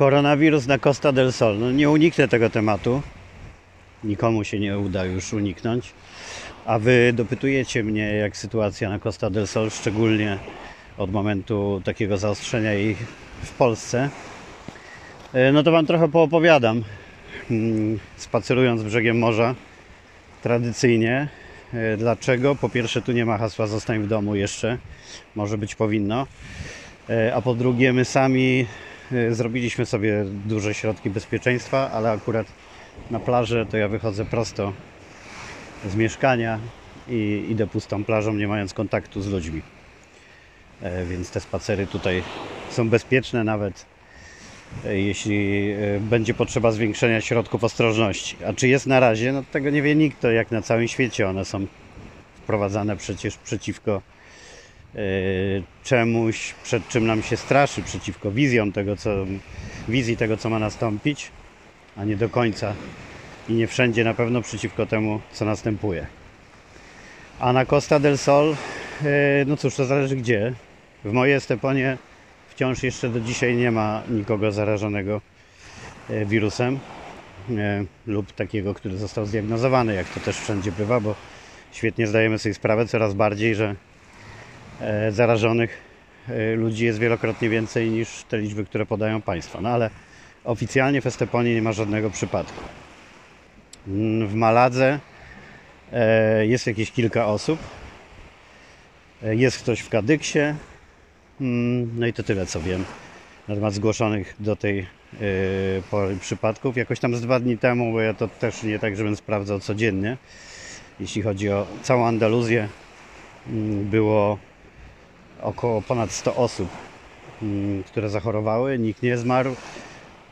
Koronawirus na Costa del Sol. No nie uniknę tego tematu. Nikomu się nie uda już uniknąć. A wy dopytujecie mnie, jak sytuacja na Costa del Sol, szczególnie od momentu takiego zaostrzenia jej w Polsce. E, No to wam trochę poopowiadam. Mm, Spacerując brzegiem morza, tradycyjnie. E, Dlaczego? Po pierwsze, tu nie ma hasła zostań w domu jeszcze. Może być powinno. E, A po drugie, my sami zrobiliśmy sobie duże środki bezpieczeństwa, ale akurat na plażę to ja wychodzę prosto z mieszkania i idę pustą plażą, nie mając kontaktu z ludźmi. E, Więc te spacery tutaj są bezpieczne, nawet e, jeśli e, będzie potrzeba zwiększenia środków ostrożności. A czy jest na razie? No tego nie wie nikt, to jak na całym świecie one są wprowadzane przecież przeciwko czemuś, przed czym nam się straszy, przeciwko wizjom tego, co, wizji tego, co ma nastąpić, a nie do końca i nie wszędzie na pewno przeciwko temu, co następuje. A na Costa del Sol, e, no cóż, to zależy gdzie. W mojej Esteponie wciąż jeszcze do dzisiaj nie ma nikogo zarażonego e, wirusem lub takiego, który został zdiagnozowany, jak to też wszędzie bywa, bo świetnie zdajemy sobie sprawę coraz bardziej, że zarażonych e, ludzi jest wielokrotnie więcej niż te liczby, które podają państwa. No ale oficjalnie w Esteponie nie ma żadnego przypadku. Mm, W Maladze e, jest jakieś kilka osób. E, Jest ktoś w Kadyksie. Mm, No i to tyle co wiem na temat zgłoszonych do tej e, pory przypadków. Jakoś tam z dwa dni temu, bo ja to też nie tak, żebym sprawdzał codziennie. Jeśli chodzi o całą Andaluzję, mm, było około ponad 100 osób, mm, które zachorowały. Nikt nie zmarł,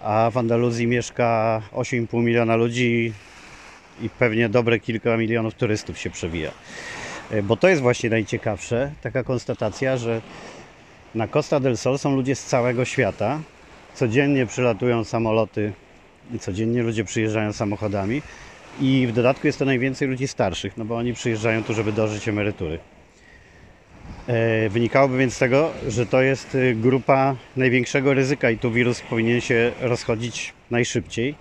a w Andaluzji mieszka 8,5 miliona ludzi i pewnie dobre kilka milionów turystów się przewija. E, Bo to jest właśnie najciekawsze, taka konstatacja, że na Costa del Sol są ludzie z całego świata. Codziennie przylatują samoloty i codziennie ludzie przyjeżdżają samochodami. I w dodatku jest to najwięcej ludzi starszych, no bo oni przyjeżdżają tu, żeby dożyć emerytury. E, Wynikałoby więc z tego, że to jest y, grupa największego ryzyka i tu wirus powinien się rozchodzić najszybciej.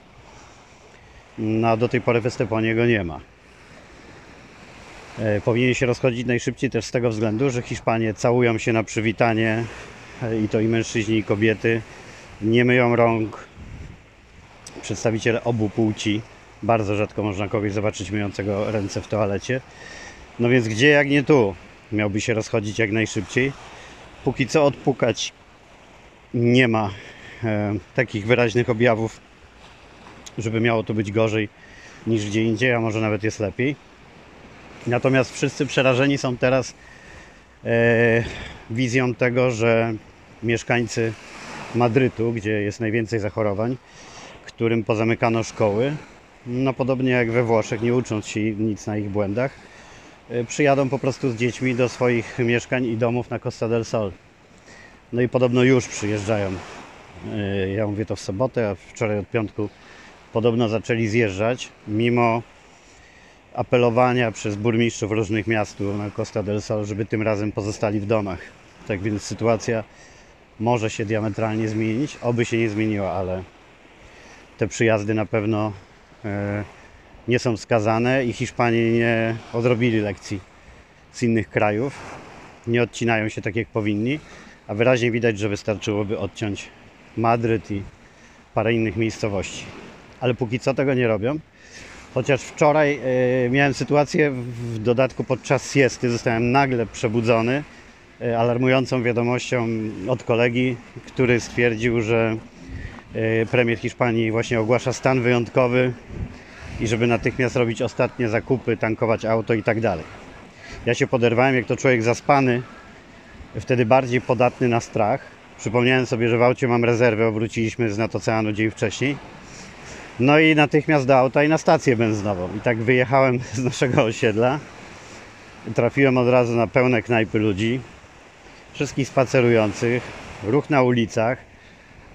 No a do tej pory w Esteponie go nie ma. E, Powinien się rozchodzić najszybciej też z tego względu, że Hiszpanie całują się na przywitanie e, i to i mężczyźni i kobiety. Nie myją rąk. Przedstawiciele obu płci. Bardzo rzadko można kogoś zobaczyć myjącego ręce w toalecie. No więc gdzie jak nie tu? Miałby się rozchodzić jak najszybciej. Póki co odpukać nie ma e, takich wyraźnych objawów, żeby miało to być gorzej niż gdzie indziej, a może nawet jest lepiej. Natomiast wszyscy przerażeni są teraz e, wizją tego, że mieszkańcy Madrytu, gdzie jest najwięcej zachorowań, którym pozamykano szkoły, no podobnie jak we Włoszech, nie ucząc się nic na ich błędach, przyjadą po prostu z dziećmi do swoich mieszkań i domów na Costa del Sol. No i podobno już przyjeżdżają. E, Ja mówię to w sobotę, a wczoraj od piątku podobno zaczęli zjeżdżać, mimo apelowania przez burmistrzów różnych miast na Costa del Sol, żeby tym razem pozostali w domach. Tak więc sytuacja może się diametralnie zmienić, oby się nie zmieniła, ale te przyjazdy na pewno e, nie są wskazane i Hiszpanie nie odrobili lekcji z innych krajów. Nie odcinają się tak jak powinni, a wyraźnie widać, że wystarczyłoby odciąć Madryt i parę innych miejscowości. Ale póki co tego nie robią. Chociaż wczoraj e, miałem sytuację, w dodatku podczas siesty zostałem nagle przebudzony e, alarmującą wiadomością od kolegi, który stwierdził, że e, premier Hiszpanii właśnie ogłasza stan wyjątkowy i żeby natychmiast robić ostatnie zakupy, tankować auto i tak dalej. Ja się poderwałem, jak to człowiek zaspany, wtedy bardziej podatny na strach. Przypomniałem sobie, że w aucie mam rezerwę, wróciliśmy z Oceanu dzień wcześniej. No i natychmiast do auta i na stację benzynową. I tak wyjechałem z naszego osiedla. Trafiłem od razu na pełne knajpy ludzi, wszystkich spacerujących, ruch na ulicach,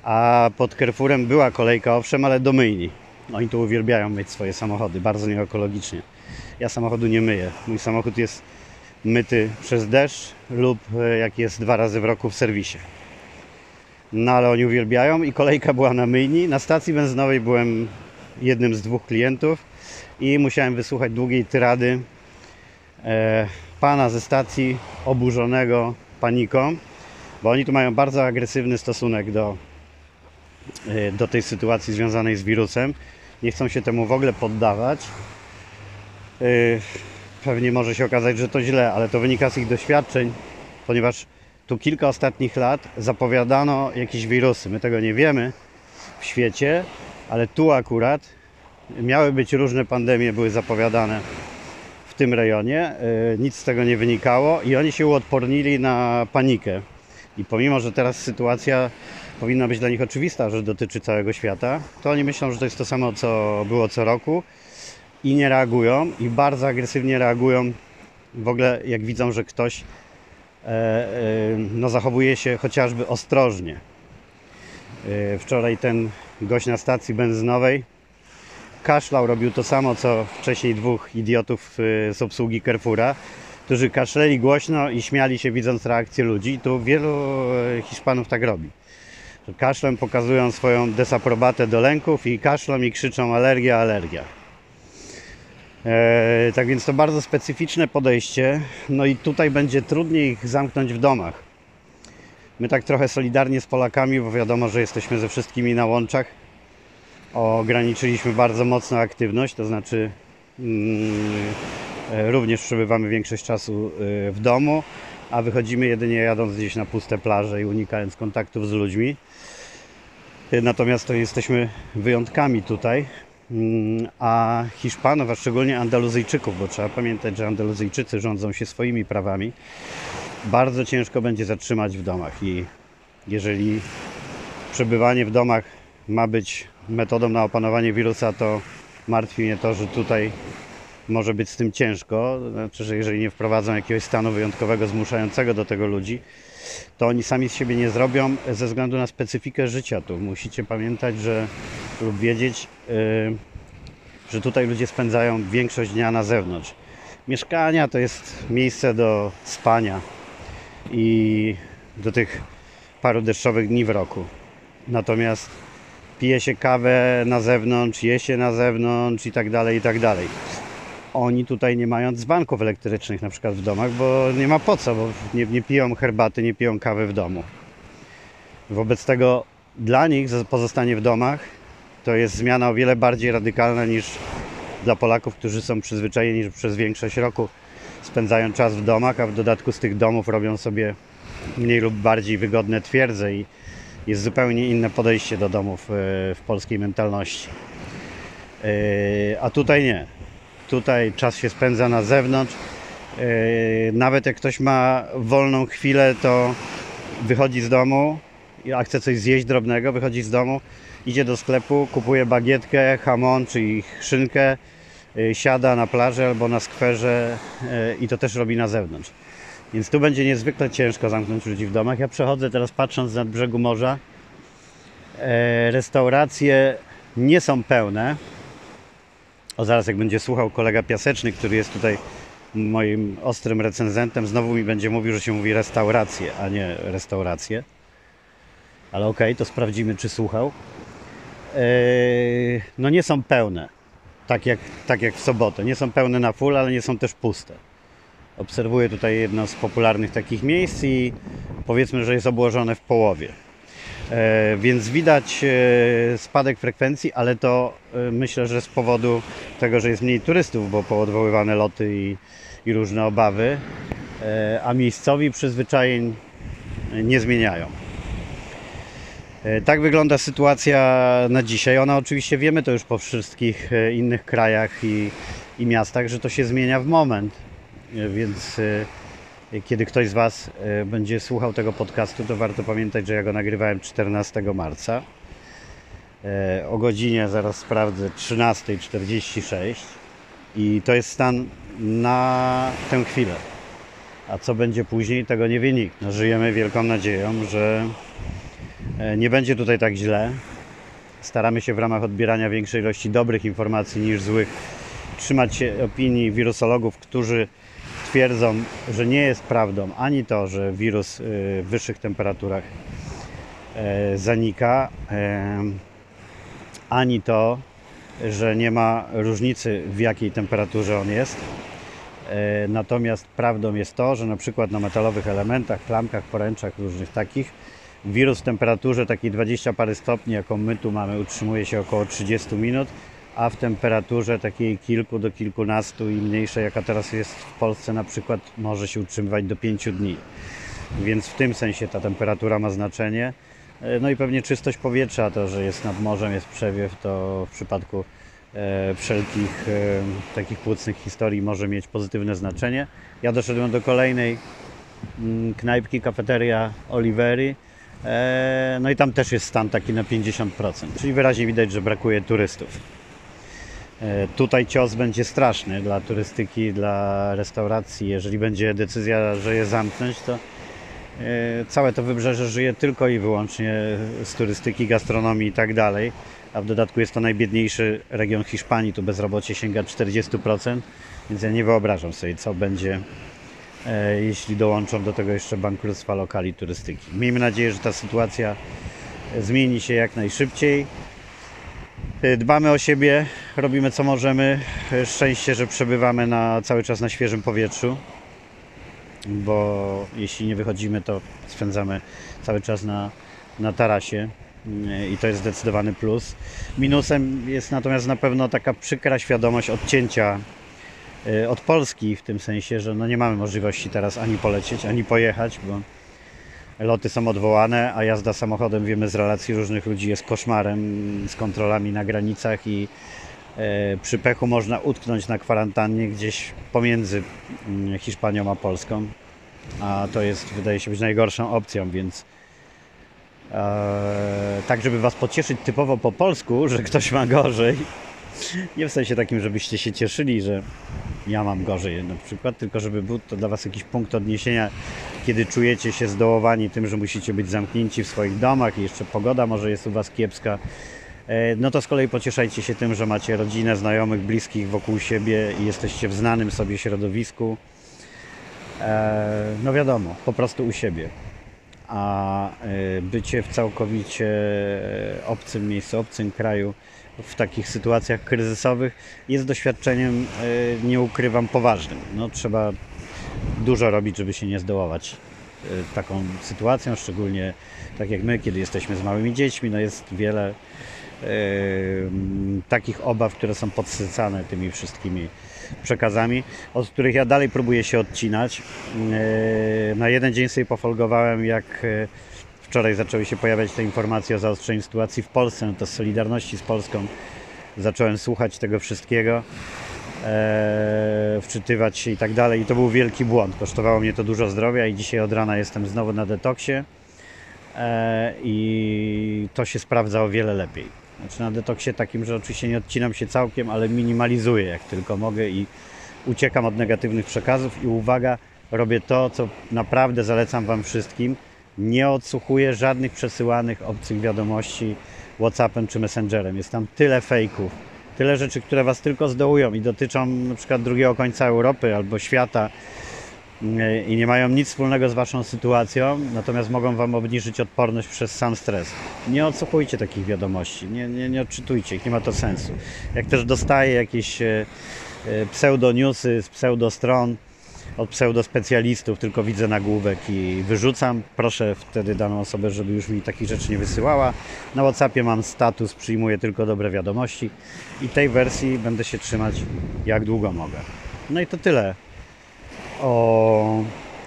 a pod Carrefourem była kolejka, owszem, ale do myjni. Oni tu uwielbiają myć swoje samochody, bardzo nieekologicznie. Ja samochodu nie myję. Mój samochód jest myty przez deszcz lub e, jak jest dwa razy w roku w serwisie. No ale oni uwielbiają i kolejka była na myjni. Na stacji benzynowej byłem jednym z dwóch klientów i musiałem wysłuchać długiej tyrady e, pana ze stacji oburzonego paniką, bo oni tu mają bardzo agresywny stosunek do, e, do tej sytuacji związanej z wirusem. Nie chcą się temu w ogóle poddawać. E, Pewnie może się okazać, że to źle, ale to wynika z ich doświadczeń, ponieważ tu kilka ostatnich lat zapowiadano jakieś wirusy. My tego nie wiemy w świecie, ale tu akurat miały być różne pandemie, były zapowiadane w tym rejonie. Yy, Nic z tego nie wynikało i oni się uodpornili na panikę. I pomimo, że teraz sytuacja powinna być dla nich oczywista, że dotyczy całego świata, to oni myślą, że to jest to samo, co było co roku i nie reagują i bardzo agresywnie reagują w ogóle jak widzą, że ktoś e, e, no, zachowuje się chociażby ostrożnie. E, wczoraj ten gość na stacji benzynowej kaszlał, robił to samo co wcześniej dwóch idiotów e, z obsługi Carrefoura, którzy kaszleli głośno i śmiali się widząc reakcję ludzi. Tu wielu e, Hiszpanów tak robi. Kaszlem pokazują swoją desaprobatę do lęków i kaszlą i krzyczą alergia, alergia. E, tak więc to bardzo specyficzne podejście. No i tutaj będzie trudniej ich zamknąć w domach. My tak trochę solidarnie z Polakami, bo wiadomo, że jesteśmy ze wszystkimi na łączach. Ograniczyliśmy bardzo mocno aktywność, to znaczy mm, e, również przebywamy większość czasu e, w domu, a wychodzimy jedynie jadąc gdzieś na puste plaże i unikając kontaktów z ludźmi. Natomiast to jesteśmy wyjątkami tutaj, Mm, a Hiszpanów, a szczególnie Andaluzyjczyków, bo trzeba pamiętać, że Andaluzyjczycy rządzą się swoimi prawami, bardzo ciężko będzie zatrzymać w domach i jeżeli przebywanie w domach ma być metodą na opanowanie wirusa, to martwi mnie to, że tutaj może być z tym ciężko. Znaczy, że jeżeli nie wprowadzą jakiegoś stanu wyjątkowego zmuszającego do tego ludzi, to oni sami z siebie nie zrobią ze względu na specyfikę życia tu. Musicie pamiętać, że lub wiedzieć, yy, że tutaj ludzie spędzają większość dnia na zewnątrz. Mieszkania to jest miejsce do spania i do tych paru deszczowych dni w roku. Natomiast pije się kawę na zewnątrz, je się na zewnątrz i tak dalej, i tak dalej. Oni tutaj nie mają dzbanków elektrycznych na przykład w domach, bo nie ma po co, bo nie, nie piją herbaty, nie piją kawy w domu. Wobec tego dla nich pozostanie w domach to jest zmiana o wiele bardziej radykalna niż dla Polaków, którzy są przyzwyczajeni, że przez większość roku spędzają czas w domach, a w dodatku z tych domów robią sobie mniej lub bardziej wygodne twierdze i jest zupełnie inne podejście do domów e, w polskiej mentalności. E, A tutaj nie. Tutaj czas się spędza na zewnątrz. E, Nawet jak ktoś ma wolną chwilę, to wychodzi z domu, a chce coś zjeść drobnego, wychodzi z domu, idzie do sklepu, kupuje bagietkę, hamon czy ich szynkę, y, siada na plaży albo na skwerze y, i to też robi na zewnątrz. Więc tu będzie niezwykle ciężko zamknąć ludzi w domach. Ja przechodzę teraz patrząc nad brzegu morza. E, Restauracje nie są pełne. O zaraz jak będzie słuchał kolega Piaseczny, który jest tutaj moim ostrym recenzentem, znowu mi będzie mówił, że się mówi restauracje, a nie restauracje. Ale okej, to sprawdzimy, czy słuchał. Eee, no nie są pełne, tak jak, tak jak w sobotę. Nie są pełne na full, ale nie są też puste. Obserwuję tutaj jedno z popularnych takich miejsc i powiedzmy, że jest obłożone w połowie. E, więc widać e, spadek frekwencji, ale to e, myślę, że z powodu tego, że jest mniej turystów, bo poodwoływane loty i, i różne obawy, a miejscowi przyzwyczajeń nie zmieniają. Tak wygląda sytuacja na dzisiaj. Ona oczywiście wiemy to już po wszystkich innych krajach i, i miastach, że to się zmienia w moment. Więc kiedy ktoś z Was e, będzie słuchał tego podcastu, to warto pamiętać, że ja go nagrywałem 14 marca. E, O godzinie, zaraz sprawdzę, 13.46 i to jest stan na tę chwilę. A co będzie później, tego nie wie nikt. No, żyjemy wielką nadzieją, że E, Nie będzie tutaj tak źle. Staramy się w ramach odbierania większej ilości dobrych informacji niż złych trzymać się opinii wirusologów, którzy twierdzą, że nie jest prawdą ani to, że wirus y, w wyższych temperaturach e, zanika, e, ani to, że nie ma różnicy w jakiej temperaturze on jest. E, natomiast prawdą jest to, że na przykład na metalowych elementach, klamkach, poręczach różnych takich, wirus w temperaturze takiej 20 parę stopni, jaką my tu mamy, utrzymuje się około 30 minut, a w temperaturze takiej kilku do kilkunastu i mniejszej, jaka teraz jest w Polsce na przykład, może się utrzymywać do 5 dni. Więc w tym sensie ta temperatura ma znaczenie. E, no i pewnie czystość powietrza, to, że jest nad morzem, jest przewiew, to w przypadku e, wszelkich e, takich płucnych historii może mieć pozytywne znaczenie. Ja doszedłem do kolejnej mm, knajpki, kafeteria Oliveri. E, no i tam też jest stan taki na 50%, czyli wyraźnie widać, że brakuje turystów. E, tutaj cios będzie straszny dla turystyki, dla restauracji. Jeżeli będzie decyzja, że je zamknąć, to E, całe to wybrzeże żyje tylko i wyłącznie z turystyki, gastronomii i tak dalej. A w dodatku jest to najbiedniejszy region Hiszpanii, tu bezrobocie sięga 40%, więc ja nie wyobrażam sobie, co będzie, e, jeśli dołączą do tego jeszcze bankructwa lokali turystyki. Miejmy nadzieję, że ta sytuacja zmieni się jak najszybciej. E, dbamy o siebie, robimy co możemy. Szczęście, że przebywamy na, cały czas na świeżym powietrzu bo jeśli nie wychodzimy, to spędzamy cały czas na, na tarasie i to jest zdecydowany plus. Minusem jest natomiast na pewno taka przykra świadomość odcięcia od Polski, w tym sensie, że no nie mamy możliwości teraz ani polecieć, ani pojechać, bo loty są odwołane, a jazda samochodem, wiemy z relacji różnych ludzi, jest koszmarem z kontrolami na granicach i e, przy pechu można utknąć na kwarantannie gdzieś pomiędzy mm, Hiszpanią a Polską, a to jest, wydaje się być najgorszą opcją, więc e, tak, żeby Was pocieszyć typowo po polsku, że ktoś ma gorzej, nie w sensie takim, żebyście się cieszyli, że ja mam gorzej na przykład, tylko żeby był to dla Was jakiś punkt odniesienia, kiedy czujecie się zdołowani tym, że musicie być zamknięci w swoich domach i jeszcze pogoda może jest u Was kiepska, e, no to z kolei pocieszajcie się tym, że macie rodzinę, znajomych, bliskich wokół siebie i jesteście w znanym sobie środowisku. E, no wiadomo, po prostu u siebie. A e, bycie w całkowicie obcym miejscu, obcym kraju, w takich sytuacjach kryzysowych jest doświadczeniem, e, nie ukrywam, poważnym. No, trzeba dużo robić, żeby się nie zdołować taką sytuacją, szczególnie tak jak my, kiedy jesteśmy z małymi dziećmi, no jest wiele takich obaw, które są podsycane tymi wszystkimi przekazami, od których ja dalej próbuję się odcinać. E, na jeden dzień sobie pofolgowałem, jak e, wczoraj zaczęły się pojawiać te informacje o zaostrzeniu sytuacji w Polsce, no to z Solidarności z Polską zacząłem słuchać tego wszystkiego, e, wczytywać się i tak dalej i to był wielki błąd. Kosztowało mnie to dużo zdrowia i dzisiaj od rana jestem znowu na detoksie i to się sprawdza o wiele lepiej. Znaczy na detoksie takim, że oczywiście nie odcinam się całkiem, ale minimalizuję jak tylko mogę i uciekam od negatywnych przekazów i uwaga, robię to, co naprawdę zalecam Wam wszystkim. Nie odsłuchuję żadnych przesyłanych obcych wiadomości Whatsappem czy Messengerem. Jest tam tyle fejków, tyle rzeczy, które Was tylko zdołują i dotyczą na przykład drugiego końca Europy albo świata i nie mają nic wspólnego z Waszą sytuacją, natomiast mogą Wam obniżyć odporność przez sam stres. Nie odsłuchujcie takich wiadomości, nie, nie, nie odczytujcie ich, nie ma to sensu. Jak też dostaję jakieś e, e, pseudoniusy z pseudostron od pseudospecjalistów, tylko widzę nagłówek i wyrzucam. Proszę wtedy daną osobę, żeby już mi takich rzeczy nie wysyłała. Na Whatsappie mam status, przyjmuję tylko dobre wiadomości i tej wersji będę się trzymać jak długo mogę. No i to tyle o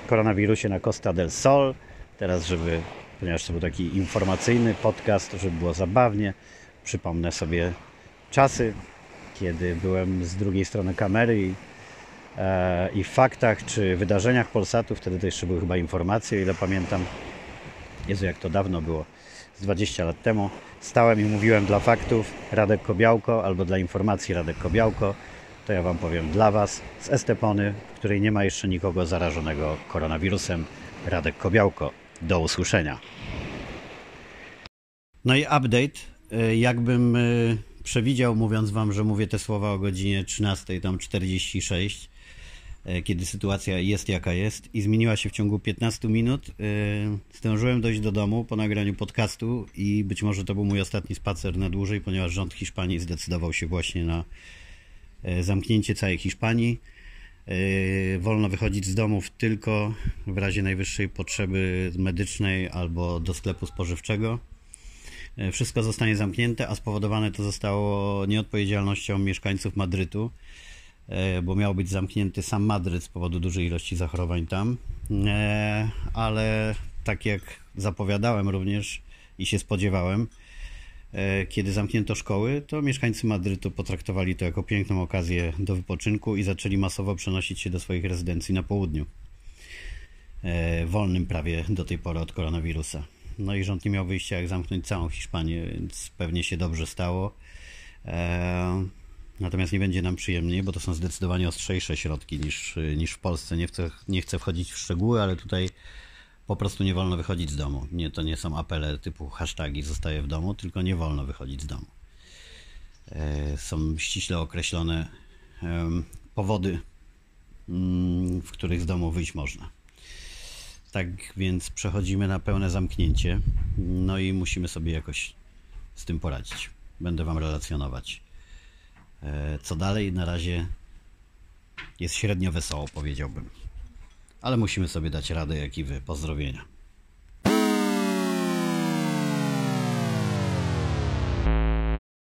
koronawirusie na Costa del Sol. Teraz, żeby, ponieważ to był taki informacyjny podcast, żeby było zabawnie, przypomnę sobie czasy, kiedy byłem z drugiej strony kamery i, e, i w faktach czy wydarzeniach Polsatu, wtedy to jeszcze były chyba informacje, o ile pamiętam. Jezu, jak to dawno było, z 20 lat temu. Stałem i mówiłem dla faktów Radek Kobiałko albo dla informacji Radek Kobiałko to ja Wam powiem dla Was z Estepony, w której nie ma jeszcze nikogo zarażonego koronawirusem, Radek Kobiałko. Do usłyszenia. No i update. E, jakbym e, przewidział, mówiąc Wam, że mówię te słowa o godzinie 13, tam 46, e, kiedy sytuacja jest jaka jest i zmieniła się w ciągu 15 minut. Zdążyłem dojść do domu po nagraniu podcastu i być może to był mój ostatni spacer na dłużej, ponieważ rząd Hiszpanii zdecydował się właśnie na zamknięcie całej Hiszpanii. E, Wolno wychodzić z domów tylko w razie najwyższej potrzeby medycznej albo do sklepu spożywczego. E, Wszystko zostanie zamknięte, a spowodowane to zostało nieodpowiedzialnością mieszkańców Madrytu, e, bo miał być zamknięty sam Madryt z powodu dużej ilości zachorowań tam. E, Ale tak jak zapowiadałem również i się spodziewałem, e, kiedy zamknięto szkoły, to mieszkańcy Madrytu potraktowali to jako piękną okazję do wypoczynku i zaczęli masowo przenosić się do swoich rezydencji na południu e, wolnym prawie do tej pory od koronawirusa. No i rząd nie miał wyjścia, jak zamknąć całą Hiszpanię, więc pewnie się dobrze stało. E, Natomiast nie będzie nam przyjemniej, bo to są zdecydowanie ostrzejsze środki niż, niż w Polsce. Nie chcę, nie chcę wchodzić w szczegóły, ale tutaj po prostu nie wolno wychodzić z domu. Nie, to nie są apele typu hashtagi zostaję w domu, tylko nie wolno wychodzić z domu. E, Są ściśle określone powody, mm, w których z domu wyjść można. Tak więc przechodzimy na pełne zamknięcie. No i musimy sobie jakoś z tym poradzić. Będę Wam relacjonować. E, Co dalej? Na razie jest średnio wesoło, powiedziałbym. Ale musimy sobie dać radę, jak i Wy. Pozdrowienia.